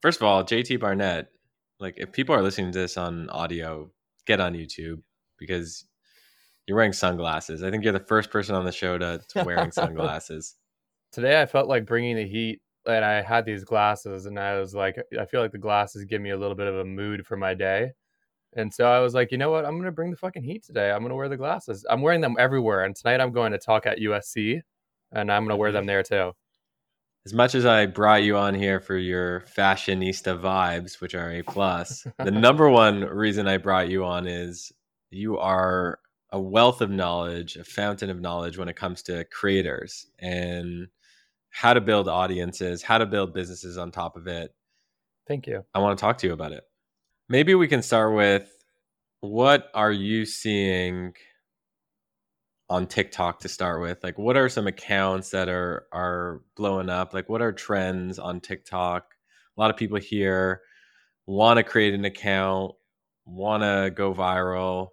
first of all, JT Barnett, like if people are listening to this on audio, get on YouTube because you're wearing sunglasses. I think you're the first person on the show to, to wearing sunglasses. Today I felt like bringing the heat and I had these glasses and I was like I feel like the glasses give me a little bit of a mood for my day. And so I was like, you know what? I'm going to bring the fucking heat today. I'm going to wear the glasses. I'm wearing them everywhere. And tonight I'm going to talk at USC and I'm going to wear mm-hmm. them there too. As much as I brought you on here for your fashionista vibes, which are a plus, the number one reason I brought you on is you are a wealth of knowledge, a fountain of knowledge when it comes to creators and how to build audiences, how to build businesses on top of it. Thank you. I want to talk to you about it. Maybe we can start with what are you seeing on TikTok to start with? Like what are some accounts that are are blowing up? Like what are trends on TikTok? A lot of people here want to create an account, want to go viral,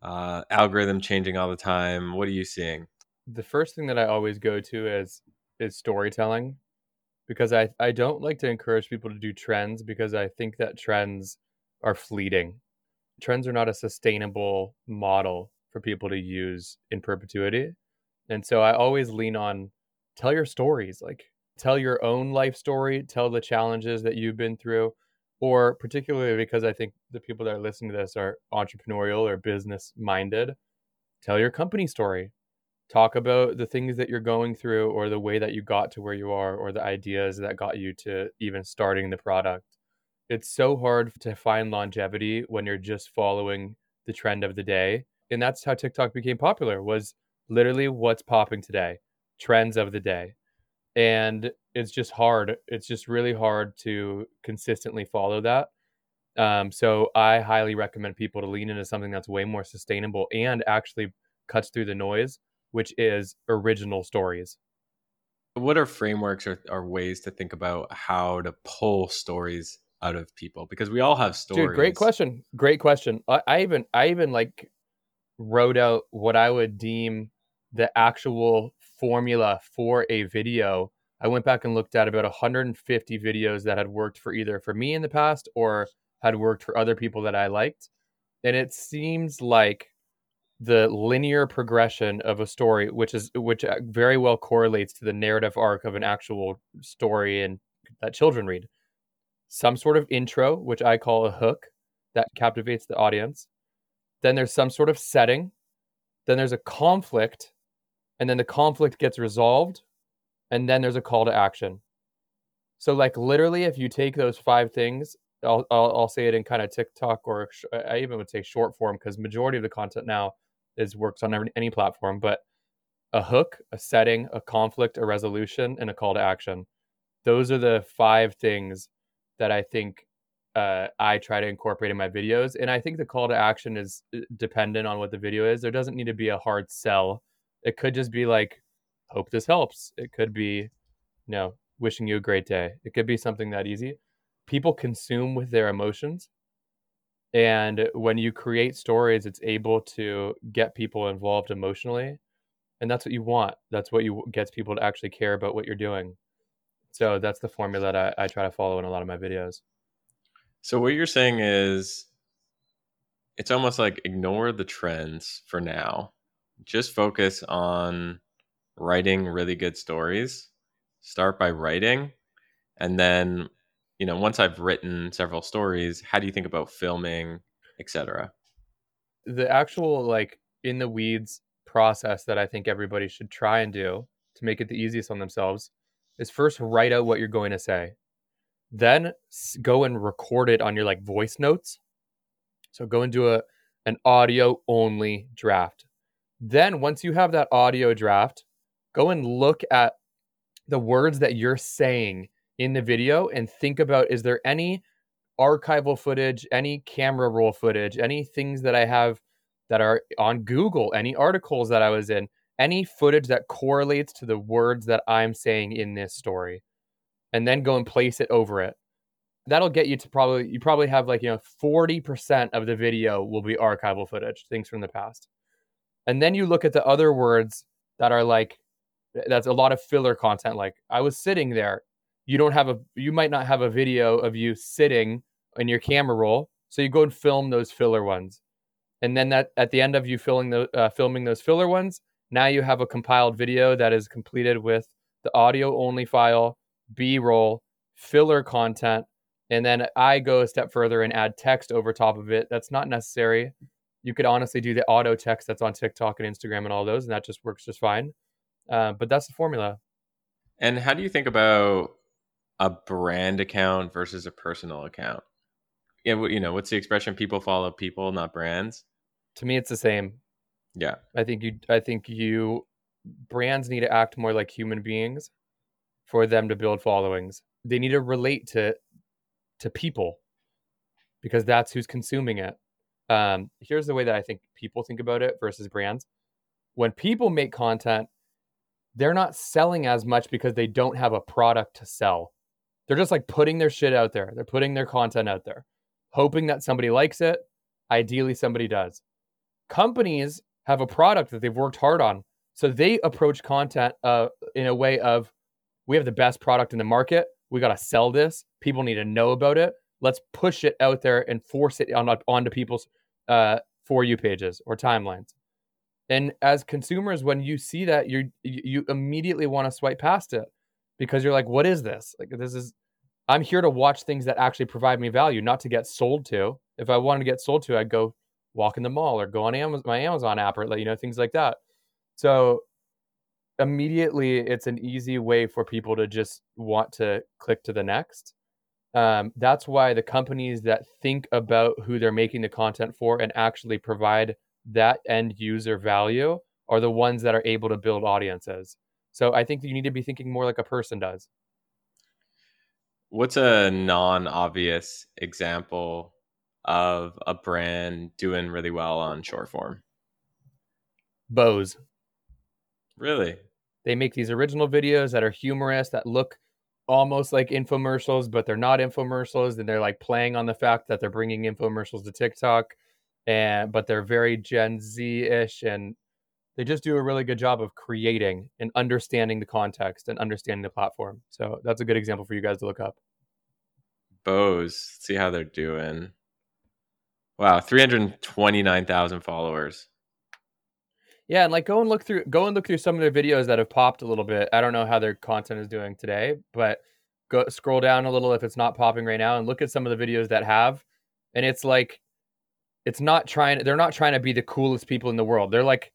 uh, algorithm changing all the time. What are you seeing? The first thing that I always go to is is storytelling because I, I don't like to encourage people to do trends because I think that trends are fleeting. Trends are not a sustainable model for people to use in perpetuity. And so I always lean on tell your stories, like tell your own life story, tell the challenges that you've been through, or particularly because I think the people that are listening to this are entrepreneurial or business minded, tell your company story. Talk about the things that you're going through or the way that you got to where you are or the ideas that got you to even starting the product. It's so hard to find longevity when you're just following the trend of the day and that's how TikTok became popular was literally what's popping today, trends of the day. And it's just hard. It's just really hard to consistently follow that. Um, so I highly recommend people to lean into something that's way more sustainable and actually cuts through the noise, which is original stories. What are frameworks or, or ways to think about how to pull stories out of people? Because we all have stories. Dude, great question. Great question. I, I even I even like wrote out what I would deem the actual formula for a video. I went back and looked at about 150 videos that had worked for either for me in the past or had worked for other people that I liked. And it seems like the linear progression of a story, which is which uh, very well correlates to the narrative arc of an actual story and that children read. Some sort of intro, which I call a hook that captivates the audience then there's some sort of setting, then there's a conflict, and then the conflict gets resolved, and then there's a call to action. So, like literally, if you take those five things, I'll I'll, I'll say it in kind of TikTok or sh- I even would say short form because majority of the content now is works on any platform, but a hook, a setting, a conflict, a resolution, and a call to action. Those are the five things that I think uh, I try to incorporate in my videos. And I think the call to action is uh, dependent on what the video is. There doesn't need to be a hard sell. It could just be like, hope this helps. It could be, you know, wishing you a great day. It could be something that easy. People consume with their emotions. And when you create stories, it's able to get people involved emotionally. And that's what you want. That's what you gets people to actually care about what you're doing. So that's the formula that I, I try to follow in a lot of my videos. So what you're saying is it's almost like ignore the trends for now. Just focus on writing really good stories. Start by writing and then you know, once I've written several stories, how do you think about filming, etc.? The actual like in the weeds process that I think everybody should try and do to make it the easiest on themselves is first write out what you're going to say then go and record it on your like voice notes. So go and do a an audio only draft. Then once you have that audio draft, go and look at the words that you're saying in the video and think about is there any archival footage, any camera roll footage, any things that I have that are on Google, any articles that I was in, any footage that correlates to the words that I'm saying in this story and then go and place it over it. That'll get you to probably you probably have like, you know, 40% of the video will be archival footage, things from the past. And then you look at the other words that are like that's a lot of filler content like I was sitting there. you don't have a you might not have a video of you sitting in your camera roll, so you go and film those filler ones, and then that at the end of you filling the uh, filming those filler ones, now you have a compiled video that is completed with the audio only file, B roll, filler content, and then I go a step further and add text over top of it. That's not necessary. You could honestly do the auto text that's on TikTok and Instagram and all those, and that just works just fine. Uh, but that's the formula. And how do you think about a brand account versus a personal account? Yeah, you know, what's the expression? People follow people, not brands. To me, it's the same. Yeah, I think you. I think you. Brands need to act more like human beings for them to build followings. They need to relate to to people because that's who's consuming it. Um, here's the way that I think people think about it versus brands. When people make content, they're not selling as much because they don't have a product to sell. They're just like putting their shit out there. They're putting their content out there, hoping that somebody likes it. Ideally, somebody does. Companies have a product that they've worked hard on. So they approach content uh, in a way of we have the best product in the market. We got to sell this. People need to know about it. Let's push it out there and force it on onto people's uh, for you pages or timelines. And as consumers, when you see that, you you immediately want to swipe past it because you're like, what is this? Like this is I'm here to watch things that actually provide me value, not to get sold to. If I wanted to get sold to, I'd go walk in the mall or go on Amazon, my Amazon app or let you know things like that. So immediately, it's an easy way for people to just want to click to the next. Um, that's why the companies that think about who they're making the content for and actually provide that end user value are the ones that are able to build audiences. So I think you need to be thinking more like a person does. What's a non obvious example of a brand doing really well on short form? Bose. Really? They make these original videos that are humorous, that look almost like infomercials, but they're not infomercials. And they're like playing on the fact that they're bringing infomercials to TikTok and but they're very Gen Z ish, and they just do a really good job of creating and understanding the context and understanding the platform. So that's a good example for you guys to look up. Bose, see how they're doing. Wow, three hundred twenty nine thousand followers. Yeah, and like go and look through go and look through some of their videos that have popped a little bit. I don't know how their content is doing today, but go scroll down a little if it's not popping right now and look at some of the videos that have. And it's like it's not trying they're not trying to be the coolest people in the world they're like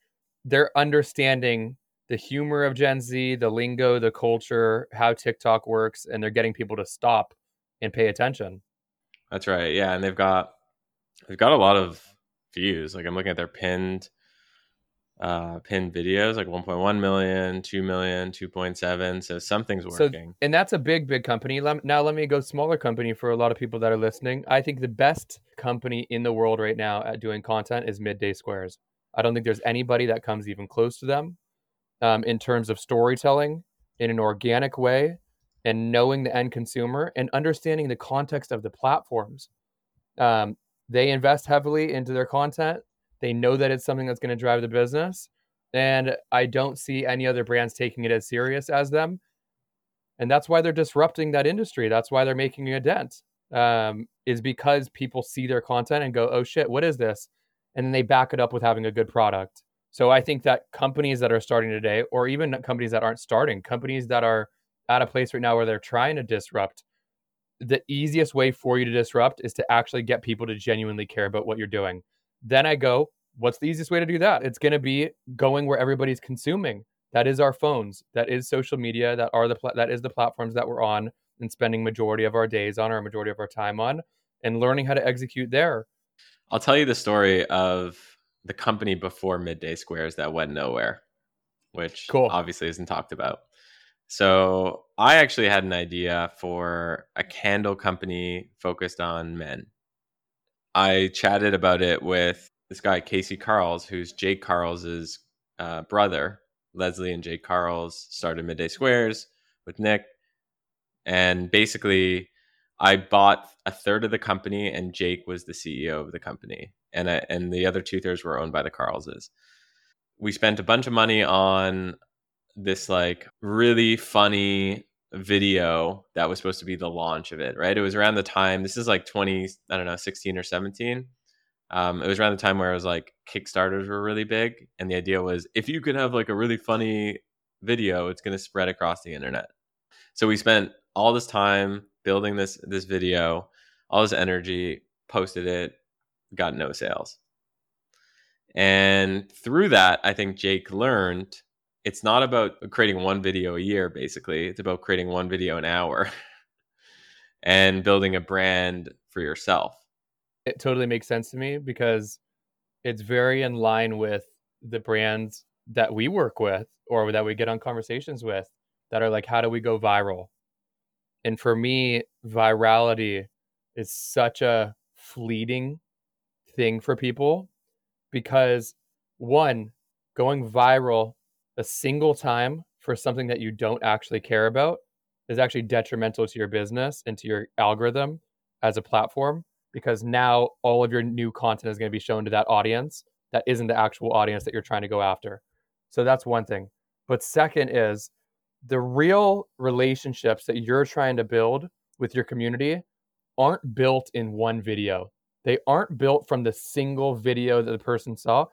they're understanding the humor of gen z the lingo the culture how tiktok works and they're getting people to stop and pay attention that's right yeah and they've got they've got a lot of views like i'm looking at their pinned uh pinned videos like 1.1 million 2 million 2.7 so something's working. so, and that's a big big company. Now let me go smaller company for a lot of people that are listening. I think the best company in the world right now at doing content is midday squares. I don't think there's anybody that comes even close to them um, in terms of storytelling in an organic way and knowing the end consumer and understanding the context of the platforms. Um, they invest heavily into their content they know that it's something that's going to drive the business. And I don't see any other brands taking it as serious as them. And that's why they're disrupting that industry. That's why they're making a dent, um, is because people see their content and go, oh shit, what is this? And then they back it up with having a good product. So I think that companies that are starting today, or even companies that aren't starting, companies that are at a place right now where they're trying to disrupt, the easiest way for you to disrupt is to actually get people to genuinely care about what you're doing. Then I go, what's the easiest way to do that? It's going to be going where everybody's consuming. That is our phones. That is social media. That are the pl- that is the platforms that we're on and spending majority of our days on or majority of our time on, and learning how to execute there. I'll tell you the story of the company before Midday Squares that went nowhere, which cool. obviously isn't talked about. So I actually had an idea for a candle company focused on men. I chatted about it with this guy Casey Karls, who's Jake Karls's uh, brother. Lezlie and Jake Karls started Midday Squares with Nick, and basically, I bought a third of the company, and Jake was the CEO of the company, and I, and the other two thirds were owned by the Karlses. We spent a bunch of money on this like really funny video that was supposed to be the launch of it, right? It was around the time, this is like 20, I don't know, 16 or 17. Um, it was around the time where it was like Kickstarters were really big. And the idea was if you could have like a really funny video, it's going to spread across the internet. So we spent all this time building this this video, all this energy, posted it, got no sales. And through that, I think Jake learned it's not about creating one video a year, basically. It's about creating one video an hour and building a brand for yourself. It totally makes sense to me because it's very in line with the brands that we work with or that we get on conversations with that are like, how do we go viral? And for me, virality is such a fleeting thing for people because one, going viral a single time for something that you don't actually care about is actually detrimental to your business and to your algorithm as a platform because now all of your new content is going to be shown to that audience that isn't the actual audience that you're trying to go after. So that's one thing. But second is the real relationships that you're trying to build with your community aren't built in one video. They aren't built from the single video that the person saw.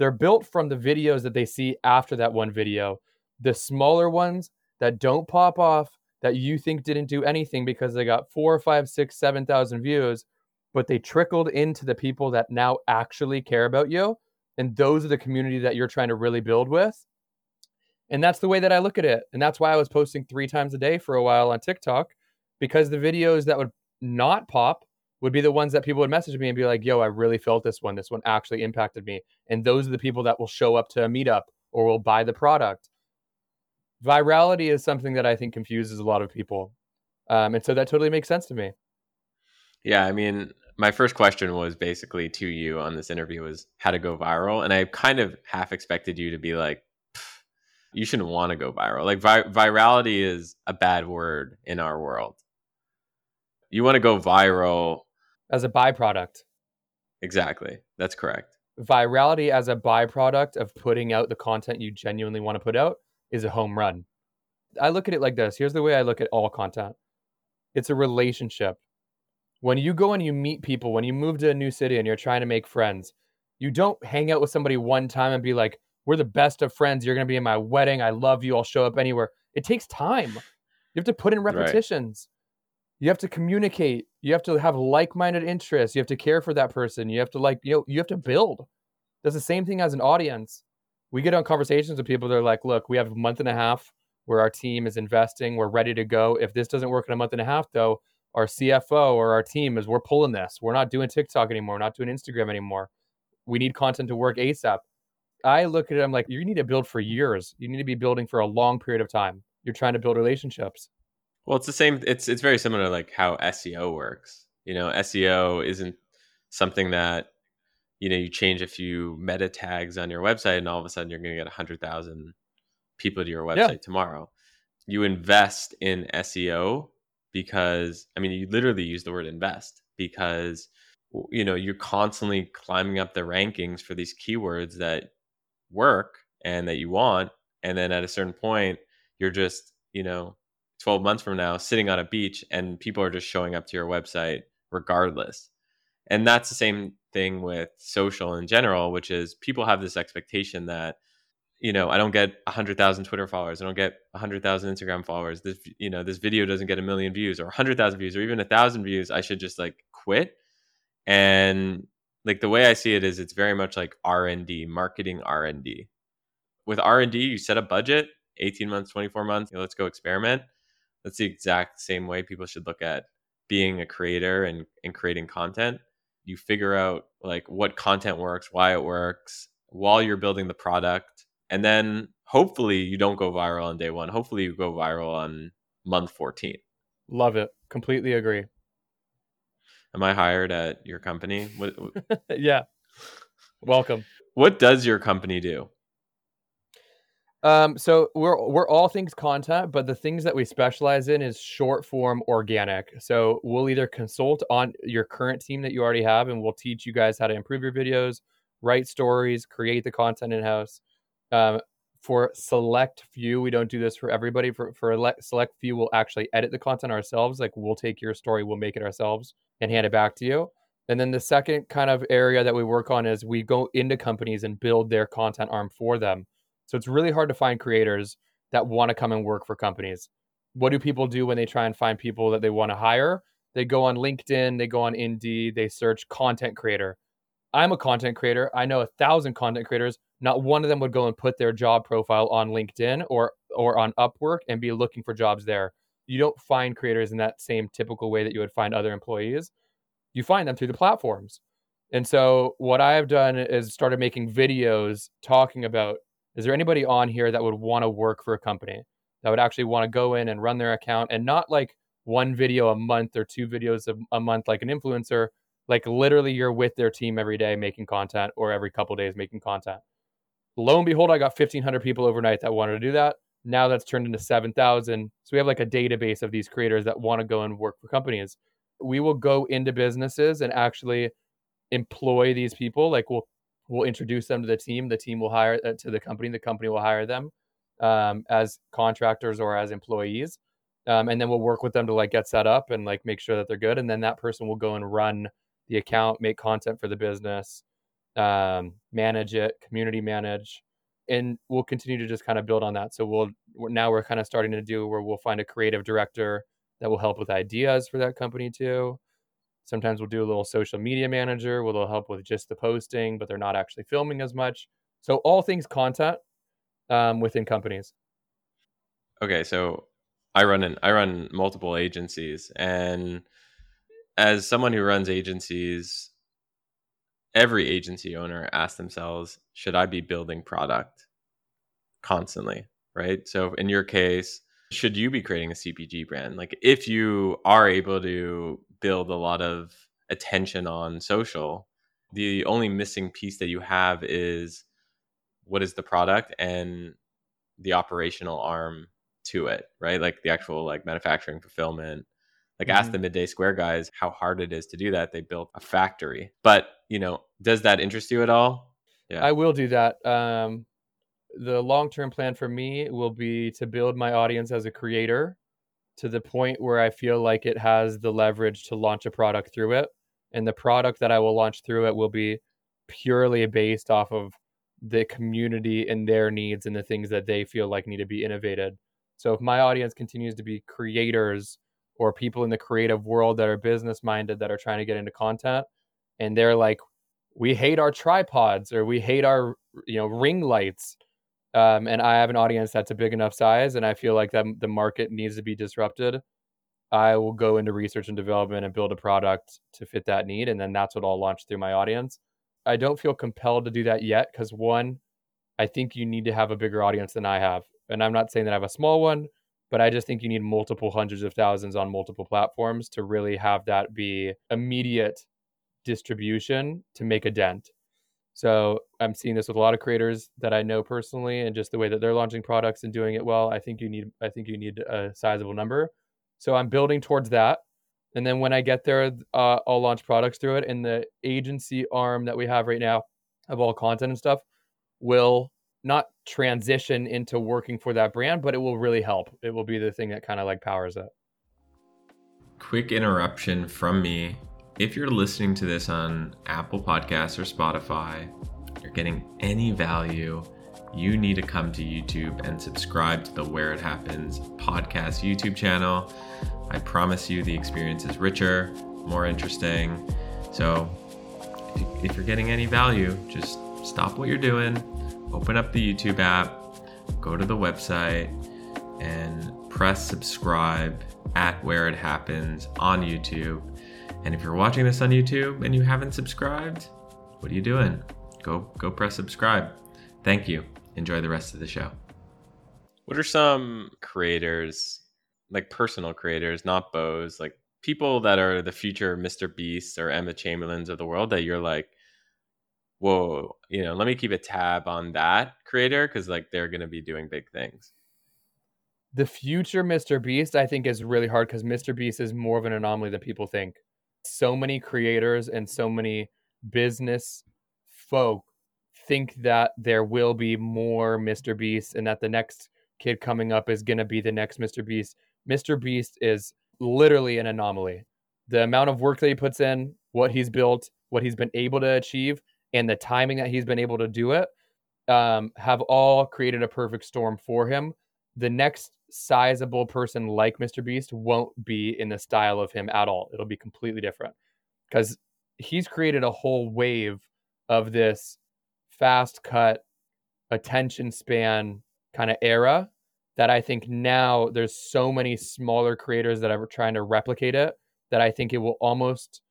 They're built from the videos that they see after that one video. The smaller ones that don't pop off, that you think didn't do anything because they got four, five, six, seven thousand views, but they trickled into the people that now actually care about you. And those are the community that you're trying to really build with. And that's the way that I look at it. And that's why I was posting three times a day for a while on TikTok because the videos that would not pop would be the ones that people would message me and be like, yo, I really felt this one. This one actually impacted me. And those are the people that will show up to a meetup or will buy the product. Virality is something that I think confuses a lot of people. Um, and so that totally makes sense to me. Yeah. I mean, my first question was basically to you on this interview was how to go viral. And I kind of half expected you to be like, you shouldn't want to go viral. Like vi- virality is a bad word in our world. You want to go viral as a byproduct. Exactly. That's correct. Virality as a byproduct of putting out the content you genuinely want to put out is a home run. I look at it like this. Here's the way I look at all content. It's a relationship. When you go and you meet people, when you move to a new city and you're trying to make friends, you don't hang out with somebody one time and be like, we're the best of friends. You're going to be in my wedding. I love you. I'll show up anywhere. It takes time. You have to put in repetitions. Right. You have to communicate. You have to have like-minded interests. You have to care for that person. You have to like, you know, you have to build. That's the same thing as an audience. We get on conversations with people. They're like, look, we have a month and a half where our team is investing. We're ready to go. If this doesn't work in a month and a half, though, our CFO or our team is we're pulling this. We're not doing TikTok anymore. We're not doing Instagram anymore. We need content to work ASAP. I look at it, I'm like, you need to build for years. You need to be building for a long period of time. You're trying to build relationships. Well, it's the same. It's it's very similar to like how SEO works. You know, SEO isn't something that you know you change a few meta tags on your website and all of a sudden you're going to get 100,000 people to your website yeah. tomorrow. You invest in SEO because I mean you literally use the word invest because you know you're constantly climbing up the rankings for these keywords that work and that you want and then at a certain point you're just you know 12 months from now sitting on a beach and people are just showing up to your website regardless and that's the same thing with social in general which is people have this expectation that you know i don't get 100000 twitter followers i don't get 100000 instagram followers this you know this video doesn't get a million views or 100000 views or even a thousand views i should just like quit and like the way I see it is it's very much like R&D, marketing R&D. With R&D, you set a budget, 18 months, 24 months, you know, let's go experiment. That's the exact same way people should look at being a creator and, and creating content. You figure out like what content works, why it works while you're building the product. And then hopefully you don't go viral on day one. Hopefully you go viral on month 14. Love it. Completely agree. Am I hired at your company? What, yeah. Welcome. What does your company do? Um, so we're we're all things content, but the things that we specialize in is short form organic. So we'll either consult on your current team that you already have, and we'll teach you guys how to improve your videos, write stories, create the content in house. Um, For select few, we don't do this for everybody. For for select few, we'll actually edit the content ourselves. Like we'll take your story, we'll make it ourselves and hand it back to you. And then the second kind of area that we work on is we go into companies and build their content arm for them. So it's really hard to find creators that want to come and work for companies. What do people do when they try and find people that they want to hire? They go on LinkedIn, they go on Indeed, they search content creator. I'm a content creator. I know a thousand content creators. Not one of them would go and put their job profile on LinkedIn or or on Upwork and be looking for jobs there. You don't find creators in that same typical way that you would find other employees. You find them through the platforms. And so what I have done is started making videos talking about is there anybody on here that would want to work for a company? That would actually want to go in and run their account and not like one video a month or two videos a, a month like an influencer. Like literally you're with their team every day making content or every couple days making content. Lo and behold i got 1500 people overnight that wanted to do that. Now that's turned into 7000 so we have like a database of these creators that want to go and work for companies. We will go into businesses and actually employ these people like we'll we'll introduce them to the team. The team will hire uh, to the company. The company will hire them um, as contractors or as employees. Um, and then we'll work with them to like get set up and like make sure that they're good. And then that person will go and run the account make content for the business um, manage it community manage and we'll continue to just kind of build on that. So we'll now we're kind of starting to do where we'll find a creative director that will help with ideas for that company too sometimes we'll do a little social media manager where they'll help with just the posting but they're not actually filming as much so all things content um, within companies okay so I run an, I run multiple agencies, and as someone who runs agencies, every agency owner asks themselves, should I be building product constantly? Right. So in your case, should you be creating a CPG brand? Like if you are able to build a lot of attention on social, the only missing piece that you have is what is the product and the operational arm to it, right? Like the actual like manufacturing fulfillment. Like mm-hmm. ask the midday square guys how hard it is to do that. They built a factory. But, you know, does that interest you at all? Yeah. I will do that. Um the long-term plan for me will be to build my audience as a creator to the point where I feel like it has the leverage to launch a product through it. And the product that I will launch through it will be purely based off of the community and their needs and the things that they feel like need to be innovated. So if my audience continues to be creators or people in the creative world that are business minded that are trying to get into content and they're like we hate our tripods or we hate our you know ring lights um, and i have an audience that's a big enough size and i feel like that the market needs to be disrupted. I will go into research and development and build a product to fit that need and then that's what i'll launch through my audience. I don't feel compelled to do that yet because one i think you need to have a bigger audience than i have. And I'm not saying that I have a small one, but I just think you need multiple hundreds of thousands on multiple platforms to really have that be immediate distribution to make a dent. So I'm seeing this with a lot of creators that I know personally, and just the way that they're launching products and doing it well. I think you need, I think you need a sizable number. So I'm building towards that, and then when I get there, uh, I'll launch products through it. And the agency arm that we have right now of all content and stuff will not transition into working for that brand, but it will really help. It will be the thing that kind of like powers it. Quick interruption from me. If you're listening to this on Apple Podcasts or Spotify, you're getting any value, you need to come to YouTube and subscribe to the Where It Happens podcast YouTube channel. I promise you the experience is richer, more interesting. So if you're getting any value, just stop what you're doing open up the YouTube app, go to the website, and press subscribe at where it happens on YouTube. And if you're watching this on YouTube and you haven't subscribed, what are you doing? Go go press subscribe. Thank you. Enjoy the rest of the show. What are some creators, like personal creators, not Bose, like people that are the future Mr. Beasts or Emma Chamberlains of the world that you're like, whoa, you know, let me keep a tab on that creator because like they're going to be doing big things. The future Mr. Beast, I think, is really hard because Mr. Beast is more of an anomaly than people think. So many creators and so many business folk think that there will be more Mr. Beast and that the next kid coming up is going to be the next Mr. Beast. Mr. Beast is literally an anomaly. The amount of work that he puts in, what he's built, what he's been able to achieve, and the timing that he's been able to do it um, have all created a perfect storm for him. The next sizable person like Mr. Beast won't be in the style of him at all. It'll be completely different because he's created a whole wave of this fast cut attention span kind of era that I think now there's so many smaller creators that are trying to replicate it that I think it will almost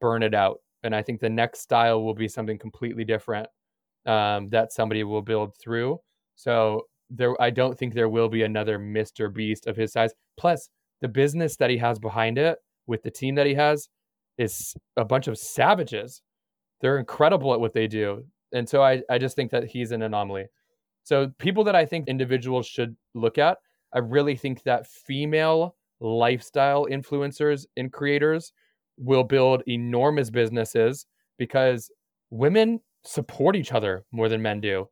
burn it out. And I think the next style will be something completely different um, that somebody will build through. So there, I don't think there will be another Mr. Beast of his size. Plus, the business that he has behind it with the team that he has is a bunch of savages. They're incredible at what they do. And so I, I just think that he's an anomaly. So people that I think individuals should look at, I really think that female lifestyle influencers and creators will build enormous businesses because women support each other more than men do.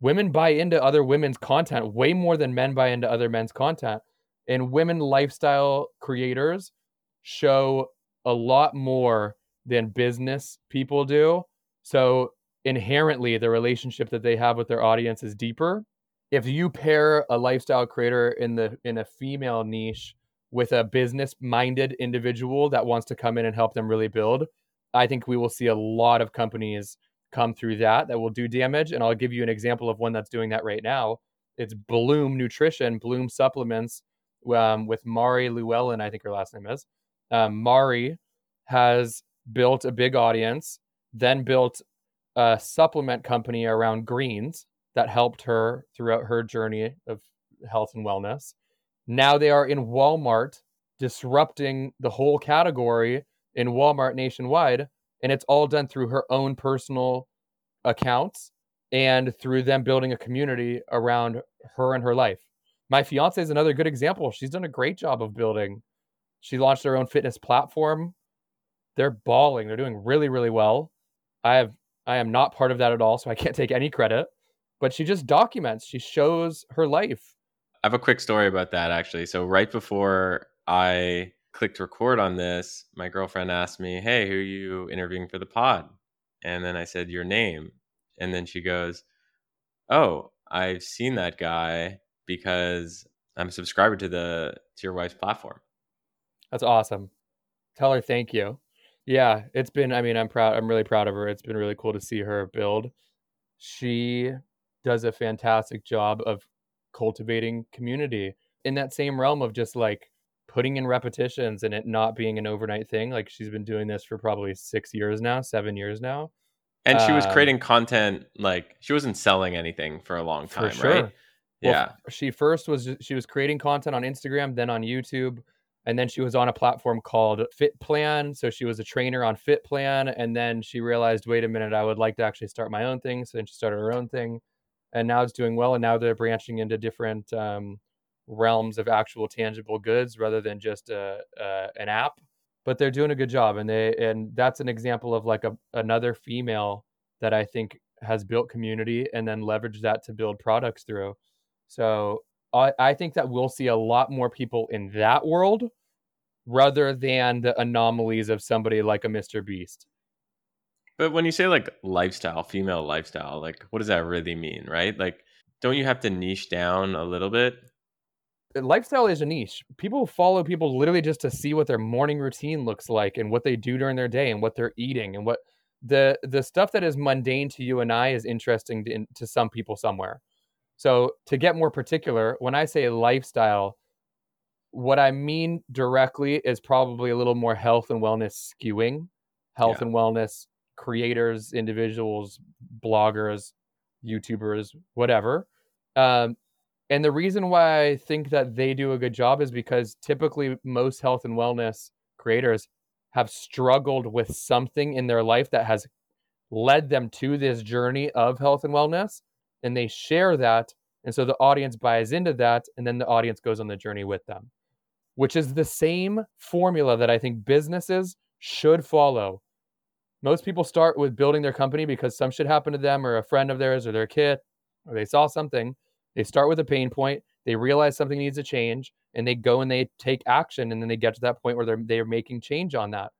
Women buy into other women's content way more than men buy into other men's content. And women lifestyle creators show a lot more than business people do. So inherently the relationship that they have with their audience is deeper. If you pair a lifestyle creator in the in a female niche with a business minded individual that wants to come in and help them really build, I think we will see a lot of companies come through that that will do damage. And I'll give you an example of one that's doing that right now. It's Bloom Nutrition, Bloom Supplements, um, with Mari Llewellyn, I think her last name is. Um, Mari has built a big audience, then built a supplement company around greens that helped her throughout her journey of health and wellness. Now they are in Walmart disrupting the whole category in Walmart nationwide. And it's all done through her own personal accounts and through them building a community around her and her life. My fiance is another good example. She's done a great job of building. She launched her own fitness platform. They're balling. They're doing really, really well. I have I am not part of that at all, so I can't take any credit. But she just documents. She shows her life I have a quick story about that actually. So right before I clicked record on this, my girlfriend asked me, "Hey, who are you interviewing for the pod?" And then I said your name, and then she goes, "Oh, I've seen that guy because I'm a subscriber to the to your wife's platform." That's awesome. Tell her thank you. Yeah, it's been I mean, I'm proud I'm really proud of her. It's been really cool to see her build. She does a fantastic job of cultivating community in that same realm of just like putting in repetitions and it not being an overnight thing. Like she's been doing this for probably six years now, seven years now. And she was um, creating content like she wasn't selling anything for a long time, sure. right? Well, yeah. She first was she was creating content on Instagram, then on YouTube, and then she was on a platform called Fitplan. So she was a trainer on Fitplan, and then she realized, wait a minute, I would like to actually start my own thing. So then she started her own thing and now it's doing well and now they're branching into different um, realms of actual tangible goods rather than just a, a, an app but they're doing a good job and they and that's an example of like a, another female that i think has built community and then leveraged that to build products through so I, I think that we'll see a lot more people in that world rather than the anomalies of somebody like a mr beast but when you say like lifestyle, female lifestyle, like what does that really mean, right? Like, don't you have to niche down a little bit? Lifestyle is a niche. People follow people literally just to see what their morning routine looks like and what they do during their day and what they're eating and what the the stuff that is mundane to you and I is interesting to, to some people somewhere. So to get more particular, when I say lifestyle, what I mean directly is probably a little more health and wellness skewing, health yeah. and wellness creators, individuals, bloggers, YouTubers, whatever. Um, and the reason why I think that they do a good job is because typically most health and wellness creators have struggled with something in their life that has led them to this journey of health and wellness. And they share that. And so the audience buys into that. And then the audience goes on the journey with them, which is the same formula that I think businesses should follow Most people start with building their company because some shit happened to them or a friend of theirs or their kid or they saw something. They start with a pain point, they realize something needs to change, and they go and they take action and then they get to that point where they're they're making change on that.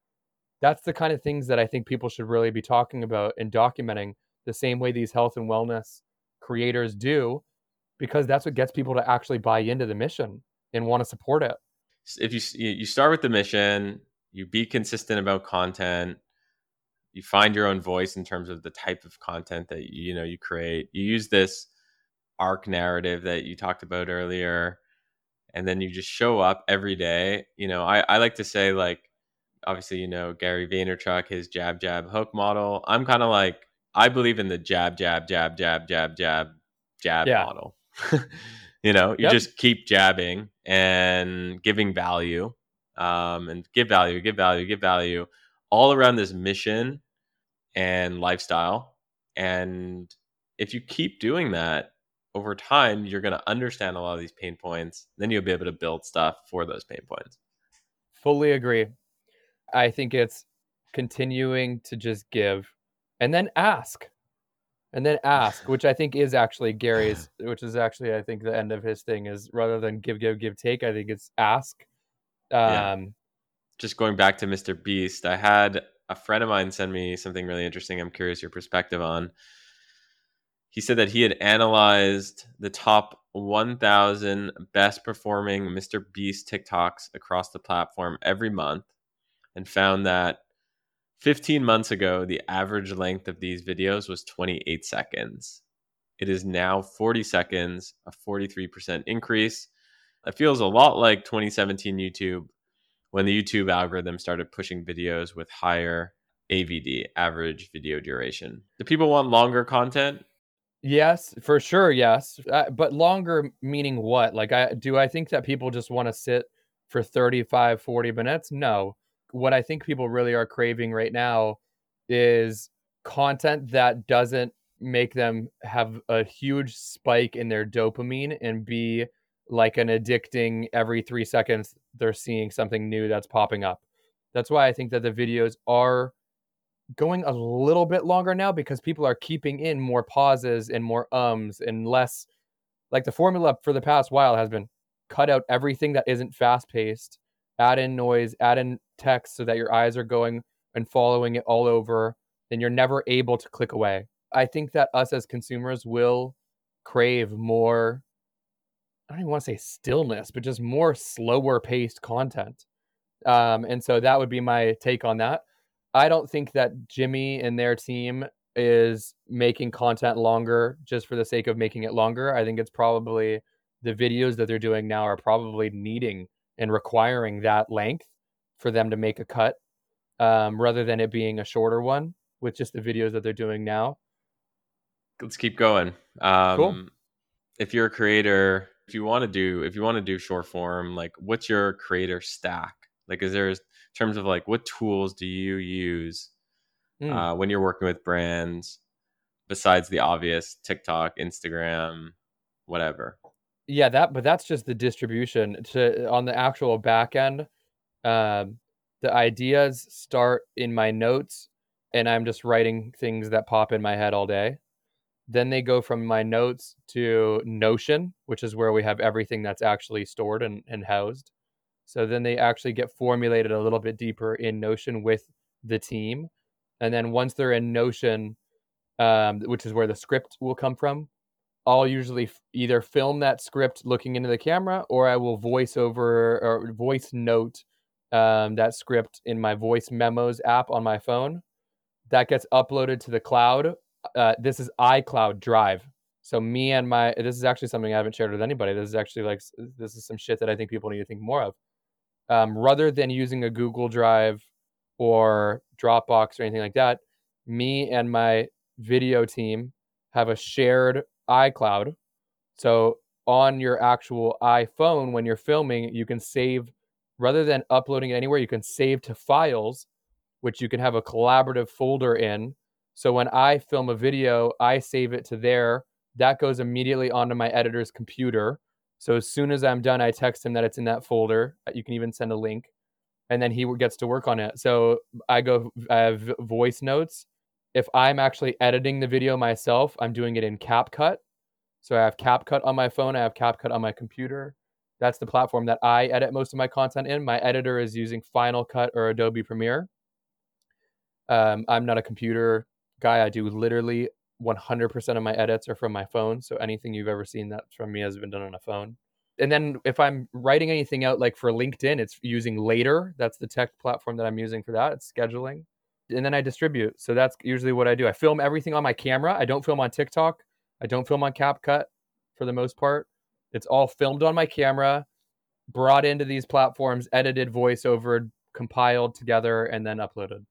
That's the kind of things that I think people should really be talking about and documenting the same way these health and wellness creators do because that's what gets people to actually buy into the mission and want to support it. If you you start with the mission, you be consistent about content, you find your own voice in terms of the type of content that you know you create. You use this arc narrative that you talked about earlier, and then you just show up every day. You know, I, I like to say like obviously you know Gary Vaynerchuk, his jab jab hook model. I'm kind of like I believe in the jab jab jab jab jab jab jab yeah. model. you know, you yep. just keep jabbing and giving value, um, and give value, give value, give value, all around this mission and lifestyle. And if you keep doing that over time, you're going to understand a lot of these pain points. Then you'll be able to build stuff for those pain points. Fully agree. I think it's continuing to just give and then ask and then ask, which I think is actually Gary's, which is actually I think the end of his thing is rather than give, give, give, take. I think it's ask. Um, yeah. Just going back to Mr. Beast, I had a friend of mine send me something really interesting. I'm curious your perspective on. He said that he had analyzed the top 1,000 best performing Mr. Beast TikToks across the platform every month, and found that 15 months ago, the average length of these videos was 28 seconds. It is now 40 seconds, a 43% increase. It feels a lot like 2017 YouTube when the YouTube algorithm started pushing videos with higher AVD, average video duration. Do people want longer content? Yes, for sure, yes. Uh, but longer meaning what? Like I do I think that people just want to sit for 35 40 minutes? No what I think people really are craving right now is content that doesn't make them have a huge spike in their dopamine and be like an addicting every three seconds they're seeing something new that's popping up. That's why I think that the videos are going a little bit longer now because people are keeping in more pauses and more ums and less like the formula for the past while has been cut out everything that isn't fast paced add in noise, add in text so that your eyes are going and following it all over, then you're never able to click away. I think that us as consumers will crave more, I don't even want to say stillness, but just more slower paced content. Um, and so that would be my take on that. I don't think that Jimmy and their team is making content longer just for the sake of making it longer. I think it's probably the videos that they're doing now are probably needing and requiring that length for them to make a cut um, rather than it being a shorter one with just the videos that they're doing now. Let's keep going. Um, cool. If you're a creator, if you want to do, if you want to do short form, like what's your creator stack? Like, is there in terms of like what tools do you use mm. uh, when you're working with brands besides the obvious TikTok, Instagram, whatever? yeah that but that's just the distribution to on the actual back end um, the ideas start in my notes and i'm just writing things that pop in my head all day then they go from my notes to notion which is where we have everything that's actually stored and, and housed so then they actually get formulated a little bit deeper in notion with the team and then once they're in notion um, which is where the script will come from I'll usually f- either film that script looking into the camera or I will voice over or voice note um, that script in my voice memos app on my phone. That gets uploaded to the cloud. Uh, this is iCloud Drive. So me and my this is actually something I haven't shared with anybody. This is actually like this is some shit that I think people need to think more of. Um, rather than using a Google Drive or Dropbox or anything like that, me and my video team have a shared iCloud. So on your actual iPhone, when you're filming, you can save rather than uploading it anywhere, you can save to files, which you can have a collaborative folder in. So when I film a video, I save it to there. That goes immediately onto my editor's computer. So as soon as I'm done, I text him that it's in that folder. You can even send a link. and then he gets to work on it. So I go I have voice notes. If I'm actually editing the video myself, I'm doing it in CapCut. So I have CapCut on my phone, I have CapCut on my computer. That's the platform that I edit most of my content in. My editor is using Final Cut or Adobe Premiere. Um, I'm not a computer guy. I do literally 100% of my edits are from my phone. So anything you've ever seen that from me has been done on a phone. And then if I'm writing anything out, like for LinkedIn, it's using Later. That's the tech platform that I'm using for that. It's scheduling. And then I distribute. So that's usually what I do. I film everything on my camera. I don't film on TikTok. I don't film on CapCut for the most part. It's all filmed on my camera, brought into these platforms, edited, voiceover, compiled together, and then uploaded.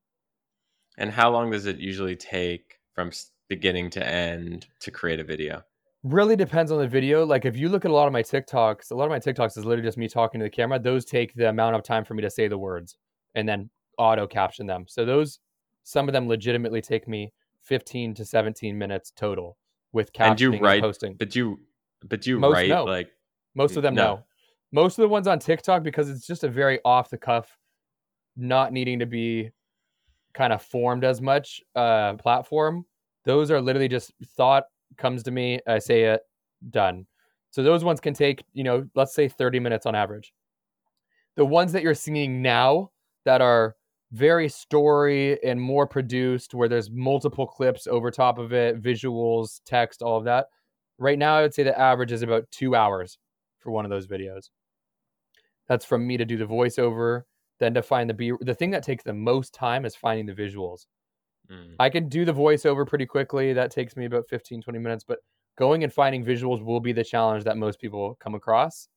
And how long does it usually take from beginning to end to create a video? Really depends on the video. Like if you look at a lot of my TikToks, a lot of my TikToks is literally just me talking to the camera. Those take the amount of time for me to say the words and then auto caption them. So those some of them legitimately take me 15 to 17 minutes total with captioning and, you write, and posting. But you but you Most, write no. like most of them no. no. Most of the ones on TikTok because it's just a very off the cuff, not needing to be kind of formed as much uh platform. Those are literally just thought comes to me, I say it, done. So those ones can take, you know, let's say 30 minutes on average. The ones that you're seeing now that are very story and more produced where there's multiple clips over top of it, visuals, text, all of that. Right now I would say the average is about 2 hours for one of those videos. That's from me to do the voiceover, then to find the B the thing that takes the most time is finding the visuals. Mm. I can do the voiceover pretty quickly. That takes me about 15, 20 minutes, but going and finding visuals will be the challenge that most people come across.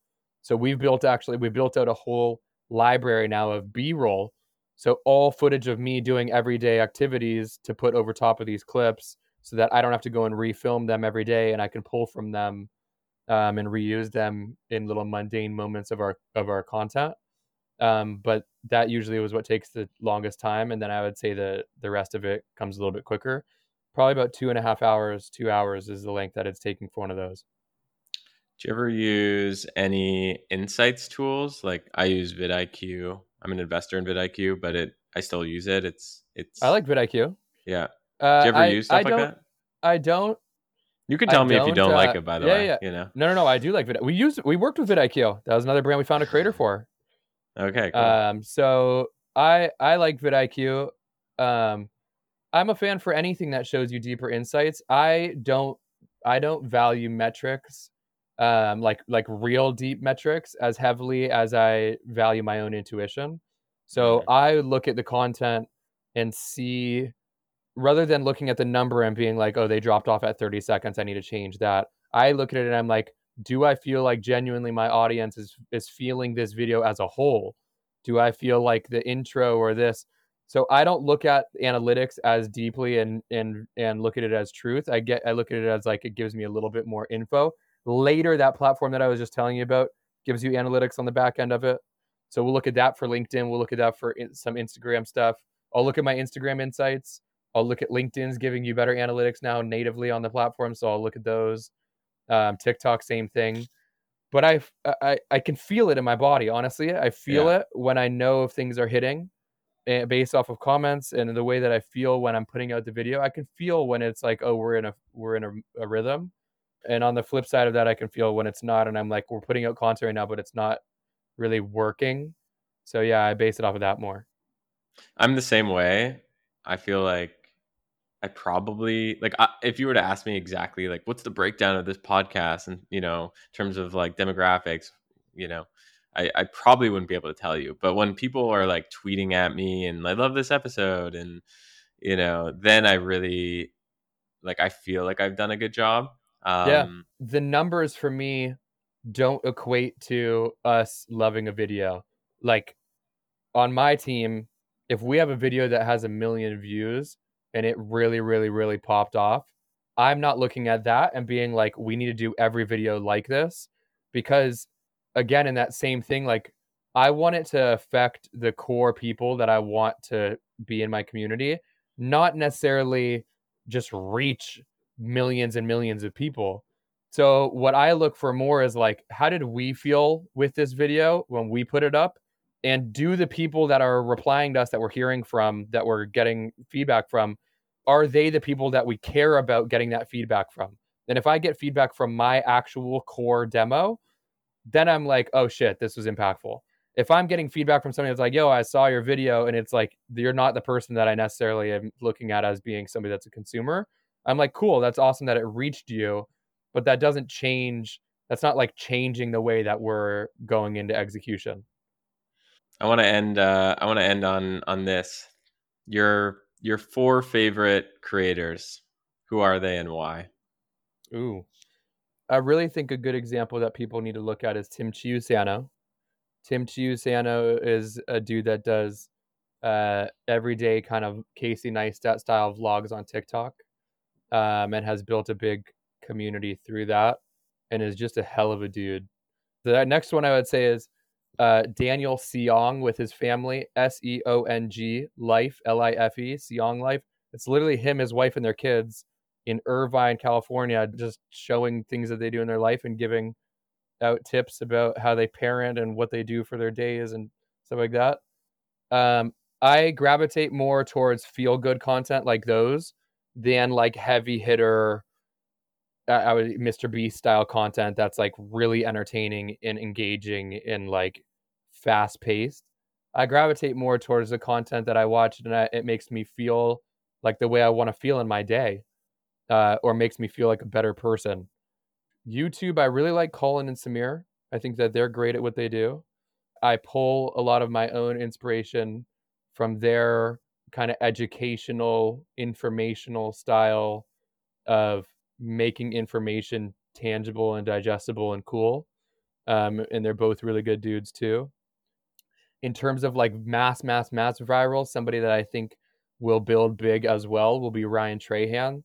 So we've built actually, we built out a whole library now of B roll. So all footage of me doing everyday activities to put over top of these clips so that I don't have to go and refilm them every day and I can pull from them um, and reuse them in little mundane moments of our of our content. Um, but that usually was what takes the longest time, and then I would say the the rest of it comes a little bit quicker. Probably about two and a half hours, two hours is the length that it's taking for one of those. Do you ever use any insights tools? Like I use vidIQ. I'm an investor in vidIQ, but it I still use it. It's it's. I like vidIQ. Yeah. Uh, Do you ever I, use stuff I like that? I don't. You can tell I me if you don't uh, like it, by the yeah, way. Yeah. You know. No, no, no. I do like vid. We used we worked with vidIQ. That was another brand we found a creator for. Okay. Cool. Um, so I I like vidIQ. Um, I'm a fan for anything that shows you deeper insights. I don't I don't value metrics, um, like like real deep metrics as heavily as I value my own intuition. So mm-hmm. I look at the content and see rather than looking at the number and being like, oh, they dropped off at 30 seconds, I need to change that. I look at it and I'm like, do I feel like genuinely my audience is is feeling this video as a whole? Do I feel like the intro or this? So I don't look at analytics as deeply and and and look at it as truth. I get I look at it as like it gives me a little bit more info. Later, that platform that I was just telling you about gives you analytics on the back end of it. So we'll look at that for LinkedIn. We'll look at that for in, some Instagram stuff. I'll look at my Instagram insights. I'll look at LinkedIn's giving you better analytics now natively on the platform. So I'll look at those. Um, TikTok, same thing. But I, I, I can feel it in my body. Honestly, I feel yeah. it when I know if things are hitting, eh, based off of comments and the way that I feel when I'm putting out the video. I can feel when it's like, oh, we're in a we're in a, a rhythm. And on the flip side of that, I can feel when it's not, and I'm like, we're putting out content right now, but it's not really working. So yeah, I base it off of that more. I'm the same way. I feel like I probably like I, if you were to ask me exactly like what's the breakdown of this podcast and you know in terms of like demographics, you know, I, I probably wouldn't be able to tell you. But when people are like tweeting at me and I love this episode and you know, then I really like I feel like I've done a good job. Um, yeah, the numbers for me don't equate to us loving a video. Like on my team, if we have a video that has a million views and it really, really, really popped off. I'm not looking at that and being like, we need to do every video like this because, again, in that same thing, like, I want it to affect the core people that I want to be in my community, not necessarily just reach millions and millions of people. So, what I look for more is like, how did we feel with this video when we put it up? And do the people that are replying to us that we're hearing from that we're getting feedback from are they the people that we care about getting that feedback from? And if i get feedback from my actual core demo then i'm like oh shit this was impactful. If i'm getting feedback from somebody that's like yo i saw your video and it's like you're not the person that i necessarily am looking at as being somebody that's a consumer i'm like cool that's awesome that it reached you but that doesn't change that's not like changing the way that we're going into execution I want to end. Uh, I want to end on on this. Your your four favorite creators. Who are they and why? Ooh, I really think a good example that people need to look at is Tim Chiusano. Tim Chiusano is a dude that does uh, everyday kind of Casey Neistat style vlogs on TikTok, um, and has built a big community through that, and is just a hell of a dude. The next one I would say is uh, Daniel Seong with his family, S E O N G Life, L I F E, Seong Life. It's literally him, his wife, and their kids in Irvine, California, just showing things that they do in their life and giving out tips about how they parent and what they do for their days and stuff like that. Um, I gravitate more towards feel good content like those than like heavy hitter I would Mr. Beast style content that's like really entertaining and engaging and like fast paced. I gravitate more towards the content that I watch, and I, it makes me feel like the way I want to feel in my day, uh, or makes me feel like a better person. YouTube, I really like Colin and Samir. I think that they're great at what they do. I pull a lot of my own inspiration from their kind of educational, informational style of making information tangible and digestible and cool. Um, and they're both really good dudes too in terms of like mass, mass, mass viral, somebody that I think will build big as well will be Ryan Trahan,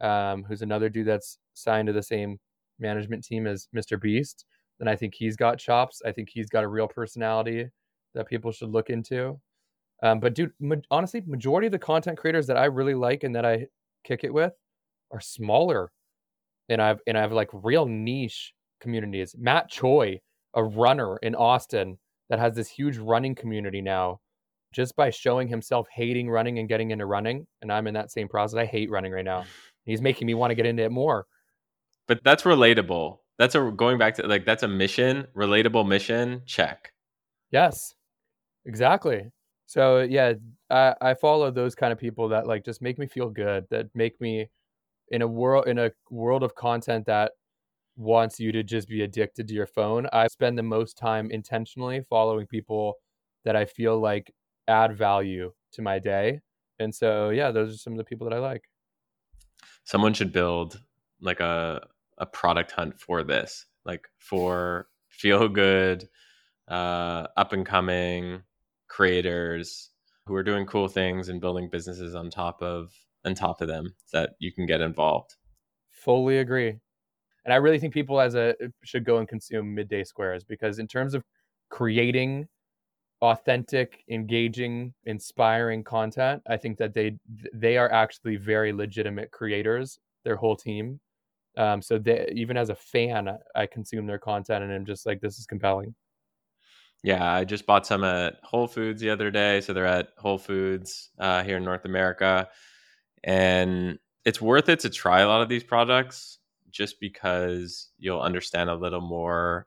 um, who's another dude that's signed to the same management team as Mr. Beast. And I think he's got chops. I think he's got a real personality that people should look into. Um, but dude, ma- honestly, majority of the content creators that I really like and that I kick it with are smaller, and I've and I have like real niche communities. Matt Choi, a runner in Austin, that has this huge running community now just by showing himself hating running and getting into running. And I'm in that same process. I hate running right now. He's making me want to get into it more. But that's relatable. That's a going back to like that's a mission, relatable mission. Check. Yes, exactly. So yeah, I, I follow those kind of people that like just make me feel good. That make me in a world in a world of content that wants you to just be addicted to your phone. I spend the most time intentionally following people that I feel like add value to my day. And so, yeah, those are some of the people that I like. Someone should build like a a product hunt for this, like for feel good, uh, up and coming creators who are doing cool things and building businesses on top of on top of them that you can get involved. Fully agree and I really think people as a should go and consume midday squares because in terms of creating authentic, engaging, inspiring content, I think that they they are actually very legitimate creators. Their whole team. Um, so they, even as a fan, I consume their content and I'm just like, this is compelling. Yeah, I just bought some at Whole Foods the other day. So they're at Whole Foods uh, here in North America, and it's worth it to try a lot of these products just because you'll understand a little more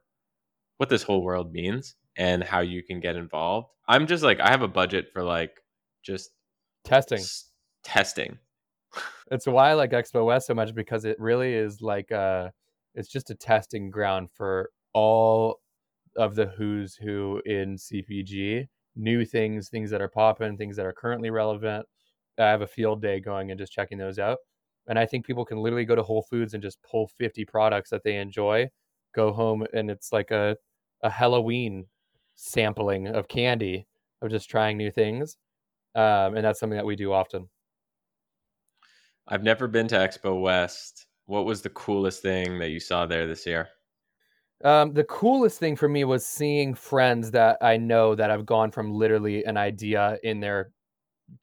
what this whole world means and how you can get involved. I'm just like I have a budget for like just testing. S- testing. it's why I like Expo West so much because it really is like uh it's just a testing ground for all of the who's who in CPG, new things, things that are popping, things that are currently relevant. I have a field day going and just checking those out. And I think people can literally go to Whole Foods and just pull 50 products that they enjoy, go home, and it's like a, a Halloween sampling of candy of just trying new things. Um, and that's something that we do often. I've never been to Expo West. What was the coolest thing that you saw there this year? Um, the coolest thing for me was seeing friends that I know that have gone from literally an idea in their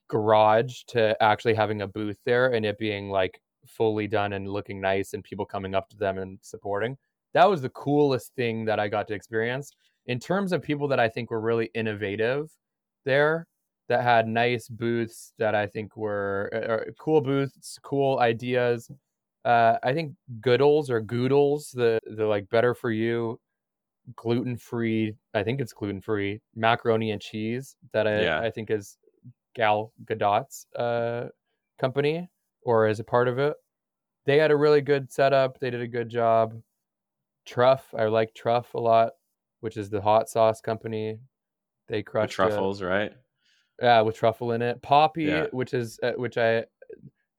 garage to actually having a booth there and it being like fully done and looking nice and people coming up to them and supporting. That was the coolest thing that I got to experience. in terms of people that I think were really innovative there, that had nice booths that I think were uh, cool booths, cool ideas. Uh, I think Goodles or Goodles, the the like better for you, gluten free. I think it's gluten free macaroni and cheese that I Yeah. I think is Gal Gadot's uh, company or as a part of it. They had a really good setup. They did a good job. Truff, I like Truff a lot, which is the hot sauce company. They The crushed it. truffles, right? Yeah, with truffle in it. Poppi, Yeah. which is uh, which I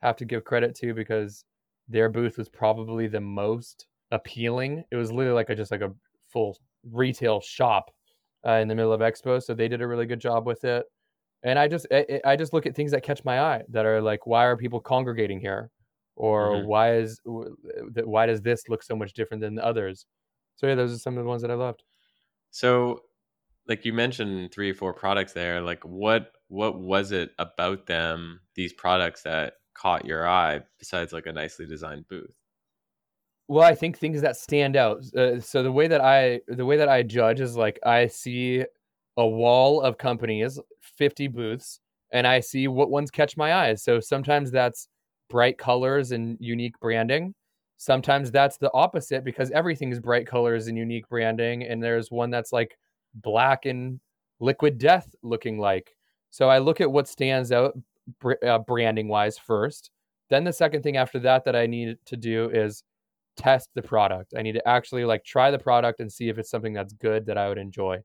have to give credit to because their booth was probably the most appealing. It was literally like a just like a full retail shop uh, in the middle of Expo, so they did a really good job with it. And I just I, I just look at things that catch my eye that are like, why are people congregating here, or Mhm. why is why does this look so much different than the others? So yeah, those are some of the ones that I loved. So, like you mentioned three or four products there. Like, what what was it about them, these products that caught your eye, besides like a nicely designed booth? Well, I think things that stand out. Uh, so the way that I the way that I judge is like I see a wall of companies, 50 booths, and I see what ones catch my eyes. So sometimes that's bright colors and unique branding. Sometimes that's the opposite because everything is bright colors and unique branding and there's one that's like black and liquid death looking like. So I look at what stands out uh, branding wise first. Then the second thing after that that I need to do is test the product. I need to actually like try the product and see if it's something that's good that I would enjoy.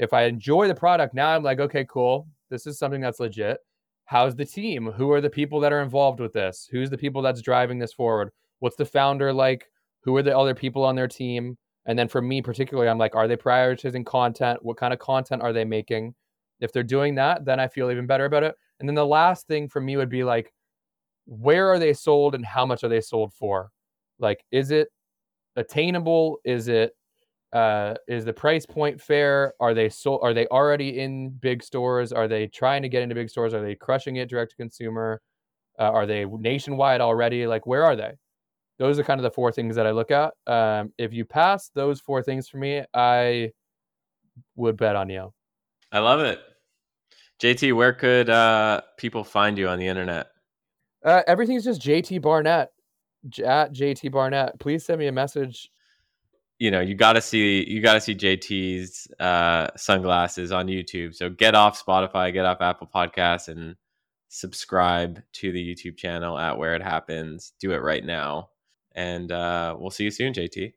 If I enjoy the product, now I'm like, okay, cool. This is something that's legit. How's the team? Who are the people that are involved with this? Who's the people that's driving this forward? What's the founder like? Who are the other people on their team? And then for me particularly, I'm like, are they prioritizing content? What kind of content are they making? If they're doing that, then I feel even better about it. And then the last thing for me would be like, where are they sold and how much are they sold for? Like, is it attainable? Is it uh is the price point fair? Are they so are they already in big stores? Are they trying to get into big stores? Are they crushing it direct to consumer? Uh, are they nationwide already? Like, where are they? Those are kind of the four things that I look at. Um, if you pass those four things for me, I would bet on you. I love it. JT, where could uh, people find you on the internet? Uh, everything's just JT Barnett at JT Barnett. Please send me a message. You know, you got to see you got to see JT's uh, sunglasses on YouTube. So get off Spotify, get off Apple Podcasts, and subscribe to the YouTube channel at Where It Happens. Do it right now, and uh, we'll see you soon, JT.